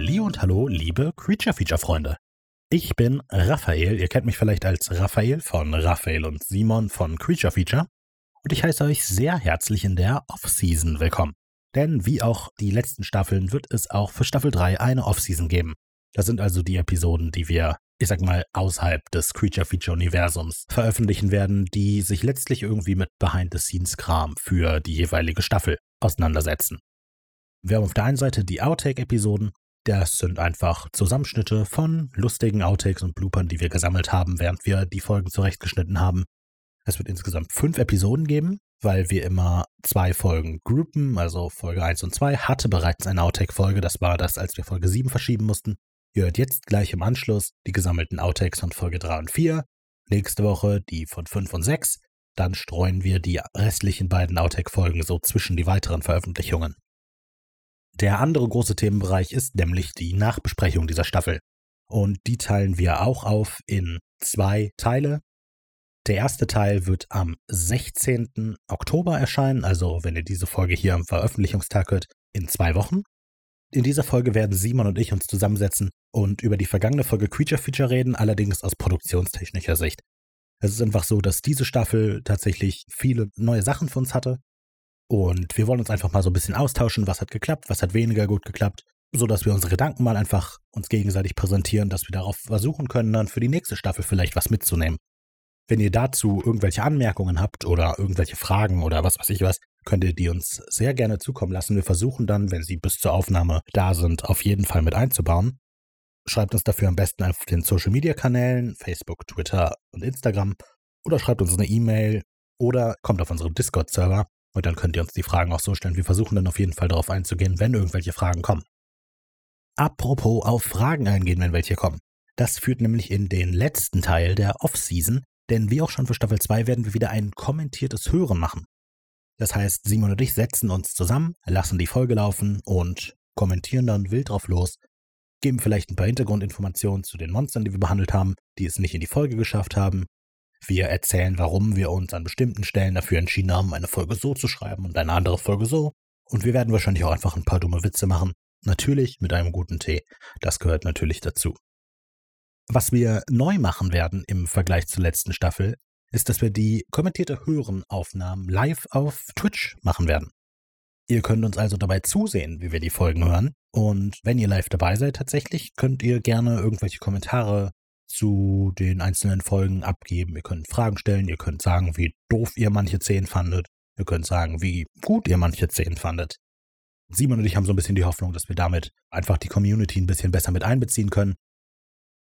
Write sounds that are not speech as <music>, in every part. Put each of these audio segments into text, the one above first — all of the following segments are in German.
Halli und hallo, liebe Creature Feature Freunde. Ich bin Raphael. Ihr kennt mich vielleicht als Raphael von Raphael und Simon von Creature Feature. Und ich heiße euch sehr herzlich in der Off-Season willkommen. Denn wie auch die letzten Staffeln wird es auch für Staffel 3 eine Off-Season geben. Das sind also die Episoden, die wir, ich sag mal, außerhalb des Creature Feature Universums veröffentlichen werden, die sich letztlich irgendwie mit Behind-the-Scenes-Kram für die jeweilige Staffel auseinandersetzen. Wir haben auf der einen Seite die Outtake-Episoden das sind einfach Zusammenschnitte von lustigen Outtakes und Bloopern, die wir gesammelt haben, während wir die Folgen zurechtgeschnitten haben. Es wird insgesamt fünf Episoden geben, weil wir immer zwei Folgen groupen, also Folge 1 und 2 hatte bereits eine Outtake-Folge, das war das, als wir Folge 7 verschieben mussten. Ihr hört jetzt gleich im Anschluss die gesammelten Outtakes von Folge 3 und 4, nächste Woche die von 5 und 6, dann streuen wir die restlichen beiden Outtake-Folgen so zwischen die weiteren Veröffentlichungen. Der andere große Themenbereich ist nämlich die Nachbesprechung dieser Staffel. Und die teilen wir auch auf in zwei Teile. Der erste Teil wird am 16. Oktober erscheinen, also wenn ihr diese Folge hier am Veröffentlichungstag hört, in zwei Wochen. In dieser Folge werden Simon und ich uns zusammensetzen und über die vergangene Folge Creature Feature reden, allerdings aus produktionstechnischer Sicht. Es ist einfach so, dass diese Staffel tatsächlich viele neue Sachen für uns hatte und wir wollen uns einfach mal so ein bisschen austauschen, was hat geklappt, was hat weniger gut geklappt, so dass wir unsere Gedanken mal einfach uns gegenseitig präsentieren, dass wir darauf versuchen können, dann für die nächste Staffel vielleicht was mitzunehmen. Wenn ihr dazu irgendwelche Anmerkungen habt oder irgendwelche Fragen oder was weiß ich was, könnt ihr die uns sehr gerne zukommen lassen. Wir versuchen dann, wenn sie bis zur Aufnahme da sind, auf jeden Fall mit einzubauen. Schreibt uns dafür am besten auf den Social Media Kanälen, Facebook, Twitter und Instagram oder schreibt uns eine E-Mail oder kommt auf unseren Discord-Server. Und dann könnt ihr uns die Fragen auch so stellen. Wir versuchen dann auf jeden Fall darauf einzugehen, wenn irgendwelche Fragen kommen. Apropos auf Fragen eingehen, wenn welche kommen. Das führt nämlich in den letzten Teil der Off-Season, denn wie auch schon für Staffel 2 werden wir wieder ein kommentiertes Hören machen. Das heißt, Simon und ich setzen uns zusammen, lassen die Folge laufen und kommentieren dann wild drauf los, geben vielleicht ein paar Hintergrundinformationen zu den Monstern, die wir behandelt haben, die es nicht in die Folge geschafft haben, wir erzählen, warum wir uns an bestimmten Stellen dafür entschieden haben, eine Folge so zu schreiben und eine andere Folge so. Und wir werden wahrscheinlich auch einfach ein paar dumme Witze machen. Natürlich mit einem guten Tee. Das gehört natürlich dazu. Was wir neu machen werden im Vergleich zur letzten Staffel, ist, dass wir die kommentierte Hörenaufnahmen live auf Twitch machen werden. Ihr könnt uns also dabei zusehen, wie wir die Folgen hören. Und wenn ihr live dabei seid tatsächlich, könnt ihr gerne irgendwelche Kommentare zu den einzelnen Folgen abgeben. Ihr könnt Fragen stellen, ihr könnt sagen, wie doof ihr manche Szenen fandet. Ihr könnt sagen, wie gut ihr manche Szenen fandet. Simon und ich haben so ein bisschen die Hoffnung, dass wir damit einfach die Community ein bisschen besser mit einbeziehen können.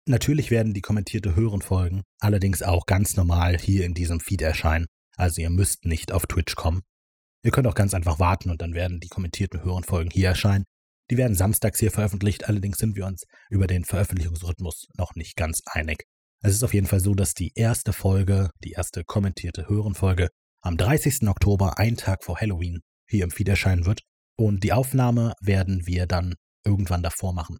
Natürlich werden die kommentierte Hörenfolgen allerdings auch ganz normal hier in diesem Feed erscheinen. Also ihr müsst nicht auf Twitch kommen. Ihr könnt auch ganz einfach warten und dann werden die kommentierten Hörenfolgen hier erscheinen. Die werden samstags hier veröffentlicht, allerdings sind wir uns über den Veröffentlichungsrhythmus noch nicht ganz einig. Es ist auf jeden Fall so, dass die erste Folge, die erste kommentierte Hörenfolge, am 30. Oktober, einen Tag vor Halloween, hier im Feed erscheinen wird. Und die Aufnahme werden wir dann irgendwann davor machen.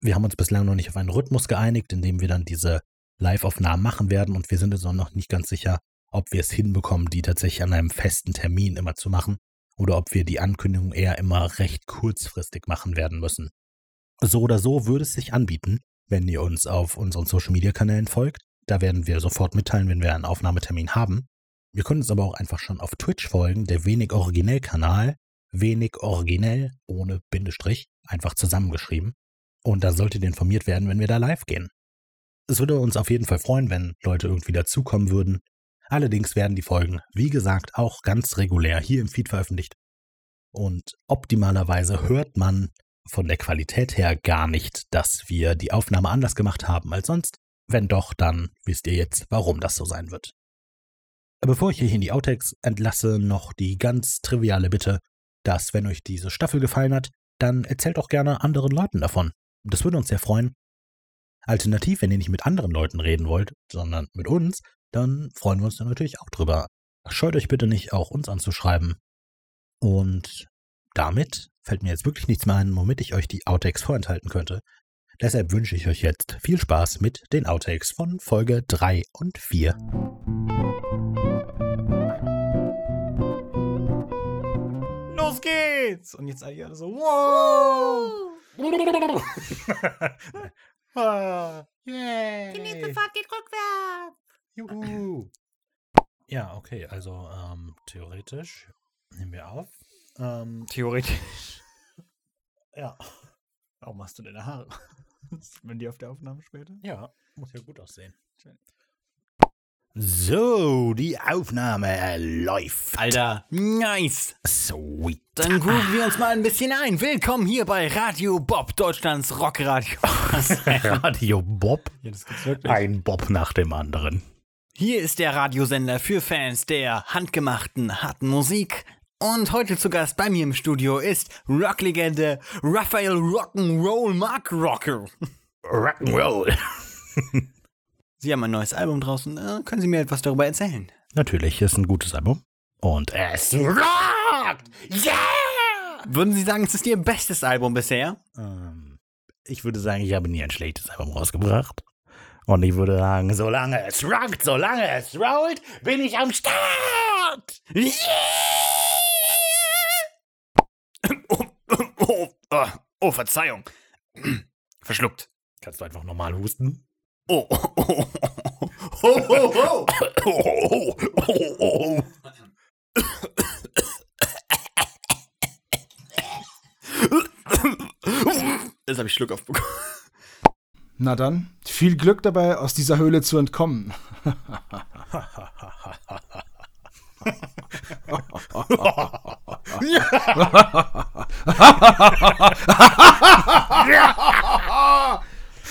Wir haben uns bislang noch nicht auf einen Rhythmus geeinigt, in dem wir dann diese Live-Aufnahmen machen werden und wir sind uns noch nicht ganz sicher, ob wir es hinbekommen, die tatsächlich an einem festen Termin immer zu machen oder ob wir die Ankündigung eher immer recht kurzfristig machen werden müssen. So oder so würde es sich anbieten, wenn ihr uns auf unseren Social-Media-Kanälen folgt. Da werden wir sofort mitteilen, wenn wir einen Aufnahmetermin haben. Wir können uns aber auch einfach schon auf Twitch folgen, der wenig originell Kanal, wenig originell ohne Bindestrich, einfach zusammengeschrieben. Und da solltet ihr informiert werden, wenn wir da live gehen. Es würde uns auf jeden Fall freuen, wenn Leute irgendwie dazukommen würden, Allerdings werden die Folgen, wie gesagt, auch ganz regulär hier im Feed veröffentlicht. Und optimalerweise hört man von der Qualität her gar nicht, dass wir die Aufnahme anders gemacht haben als sonst. Wenn doch, dann wisst ihr jetzt, warum das so sein wird. Bevor ich euch in die Outtakes entlasse, noch die ganz triviale Bitte, dass wenn euch diese Staffel gefallen hat, dann erzählt auch gerne anderen Leuten davon. Das würde uns sehr freuen. Alternativ, wenn ihr nicht mit anderen Leuten reden wollt, sondern mit uns, dann freuen wir uns dann natürlich auch drüber. Scheut euch bitte nicht, auch uns anzuschreiben. Und damit fällt mir jetzt wirklich nichts mehr ein, womit ich euch die Outtakes vorenthalten könnte. Deshalb wünsche ich euch jetzt viel Spaß mit den Outtakes von Folge 3 und 4. Los geht's! Und jetzt alle so, wow! <laughs> ah, yay. Die nächste Fahrt geht rückwärts. Juhu. Ja, okay, also ähm, theoretisch nehmen wir auf. Ähm, Theoretisch. <laughs> ja. Warum machst du deine Haare? Wenn die auf der Aufnahme später? Ja, muss ja gut aussehen. Schön. So, die Aufnahme läuft. Alter, nice. Sweet. Dann grooven wir uns mal ein bisschen ein. Willkommen hier bei Radio Bob, Deutschlands Rockradio. <laughs> <laughs> Radio Bob. ja, das gibt's wirklich. Ein Bob nach dem anderen. Hier ist der Radiosender für Fans der handgemachten, harten Musik. Und heute zu Gast bei mir im Studio ist Rocklegende Raphael Rock'n'Roll Mark Rocker. Rock'n'Roll. <laughs> Sie haben ein neues Album draußen. Äh, können Sie mir etwas darüber erzählen? Natürlich, ist ein gutes Album. Und es rockt! Yeah! Würden Sie sagen, es ist Ihr bestes Album bisher? Ähm, ich würde sagen, ich habe nie ein schlechtes Album rausgebracht. Und ich würde sagen, solange es rockt, solange es rollt, bin ich am Start! Yeah! Oh, oh, oh, oh, Verzeihung. Verschluckt. Kannst du einfach normal husten? Oh, oh, oh, oh, oh, oh. Oh, oh, oh, oh. Jetzt habe ich Schluck aufbekommen. Na dann, viel Glück dabei, aus dieser Höhle zu entkommen.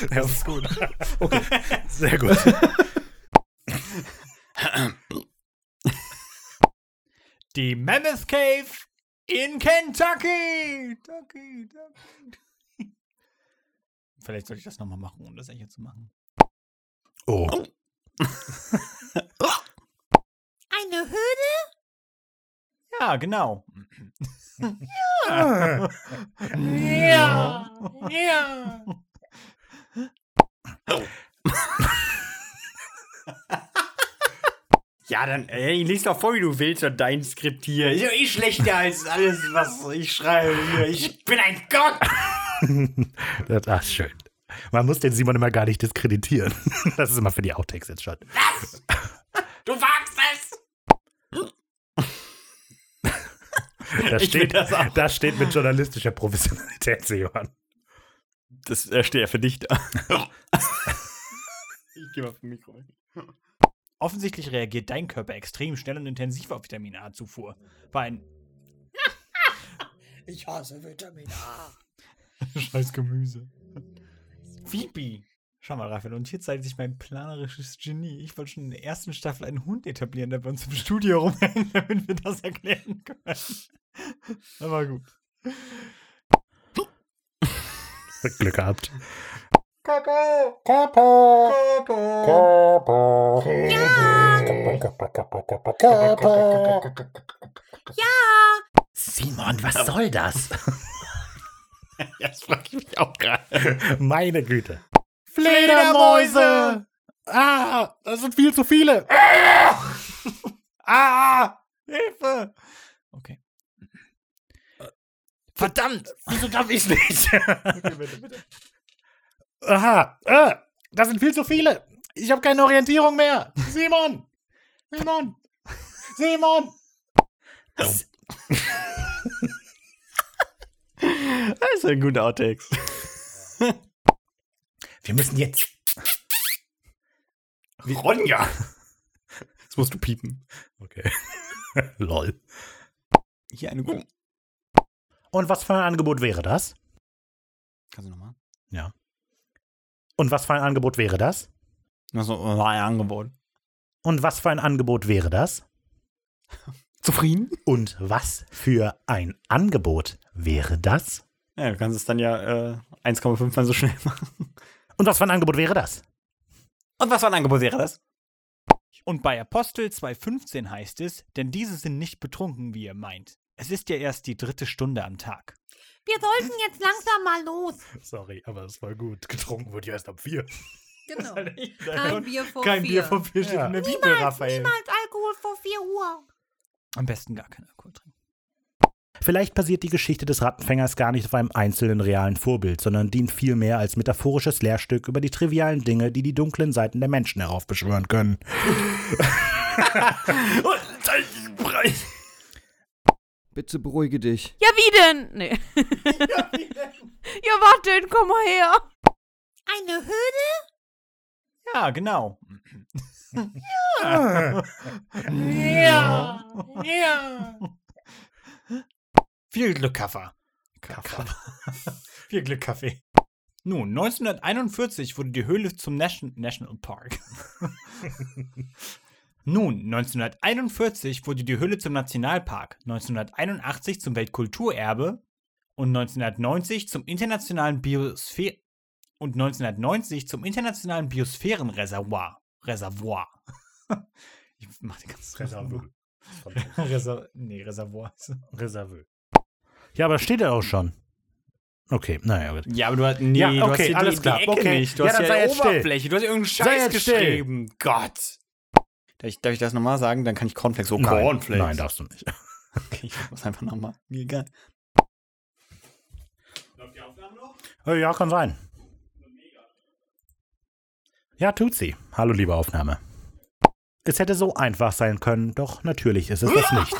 Das ist gut. Okay, sehr gut. Die Mammoth Cave in Kentucky. Kentucky, Kentucky. Vielleicht sollte ich das nochmal machen, um das Echo zu machen. Oh. <laughs> Eine Höhle? Ja, genau. Ja. Ja. <laughs> Ja, dann, ey, lies doch vor, wie du willst und dein Skript hier. Ist ja eh schlechter als alles, was ich schreibe hier. Ich bin ein Gott. <laughs> Das, ach, schön. Man muss den Simon immer gar nicht diskreditieren. <laughs> Das ist immer für die Outtakes jetzt schon. Was? Du wagst es! Da steht, das auch. da steht mit journalistischer Professionalität, Simon. Das steht ja für dich da. <laughs> ich geh mal vom Mikro weg. Offensichtlich reagiert dein Körper extrem schnell und intensiv auf Vitamin A-Zufuhr. Bei ein Ich hasse Vitamin A. <laughs> Scheiß Gemüse. Phoebe. Schau mal, Raphael, und hier zeigt sich mein planerisches Genie. Ich wollte schon in der ersten Staffel einen Hund etablieren, der bei uns im Studio rumhängt, <laughs> damit wir das erklären können. <laughs> Aber gut. Glück gehabt. Ja. Simon, was soll das? <laughs> Das frage ich mich auch gerade. Meine Güte. Fledermäuse! Ah, das sind viel zu viele. Ah! Hilfe! Okay. Verdammt! Wieso darf ich nicht? <laughs> Okay, bitte, bitte. Aha, äh, das sind viel zu viele. Ich habe keine Orientierung mehr. Simon! Simon! Simon! Das ist ein guter Outtakes. Wir müssen jetzt. Ronja! Das musst du piepen. Okay. <laughs> Lol. Hier eine gute. Und was für ein Angebot wäre das? Kannst du nochmal? Ja. Und was für ein Angebot wäre das? War ein Angebot. Und was für ein Angebot wäre das? <laughs> Zufrieden? Und was für ein Angebot wäre das? Ja, du kannst es dann ja äh, 1,5 mal so schnell <laughs> machen. Und was für ein Angebot wäre das? Und was für ein Angebot wäre das? Und bei Apostel 2,15 heißt es, denn diese sind nicht betrunken, wie ihr meint. Es ist ja erst die dritte Stunde am Tag. Wir sollten jetzt langsam mal los. Sorry, aber es war gut. Getrunken wurde ja erst ab vier. Genau. <laughs> Kein Bier vor Kein vier. Bier vom Fisch Ja. in der Bibel, Niemals, Raphael. niemals Alkohol vor 4 Uhr. Am besten gar keinen Alkohol trinken. Vielleicht basiert die Geschichte des Rattenfängers gar nicht auf einem einzelnen realen Vorbild, sondern dient vielmehr als metaphorisches Lehrstück über die trivialen Dinge, die die dunklen Seiten der Menschen heraufbeschwören können. <laughs> Bitte beruhige dich. Ja, wie denn? Nee. <laughs> ja, wie denn? Ja, warte, komm mal her. Eine Höhle? Ja, genau. Ja. <laughs> Ja. Viel Glück, Kaffer. Kaffer. <laughs> Viel Glück, Kaffee. Nun, 1941 wurde die Höhle zum Nation National Park. <laughs> Nun, 1941 wurde die Höhle zum Nationalpark, 1981 zum Weltkulturerbe und 1990 zum internationalen Biosphäre und 1990 zum internationalen Biosphärenreservoir. Reservoir. <laughs> Ich mach den ganzen Reservoir. Reser nee, Reservoir. Reserveux. Ja, aber steht ja auch schon. Okay, naja, gut. Ja, aber du hast, nee, Ja, du hast okay, hier alles die, klar, die Ecke okay. nicht. Du Ja, hast dann ja sei die jetzt still. Oberfläche. Du hast irgendeinen Sei Scheiß jetzt still. geschrieben. Gott. Darf ich, darf ich das nochmal sagen? Dann kann ich Cornflakes. Oh, Nein, Cornflakes. Nein, darfst du nicht. <laughs> Okay, ich mach das einfach nochmal. Mir egal. Äh, Ja, kann sein. Ja, tut sie. Hallo, liebe Aufnahme. Es hätte so einfach sein können, doch natürlich ist es das <laughs> nicht.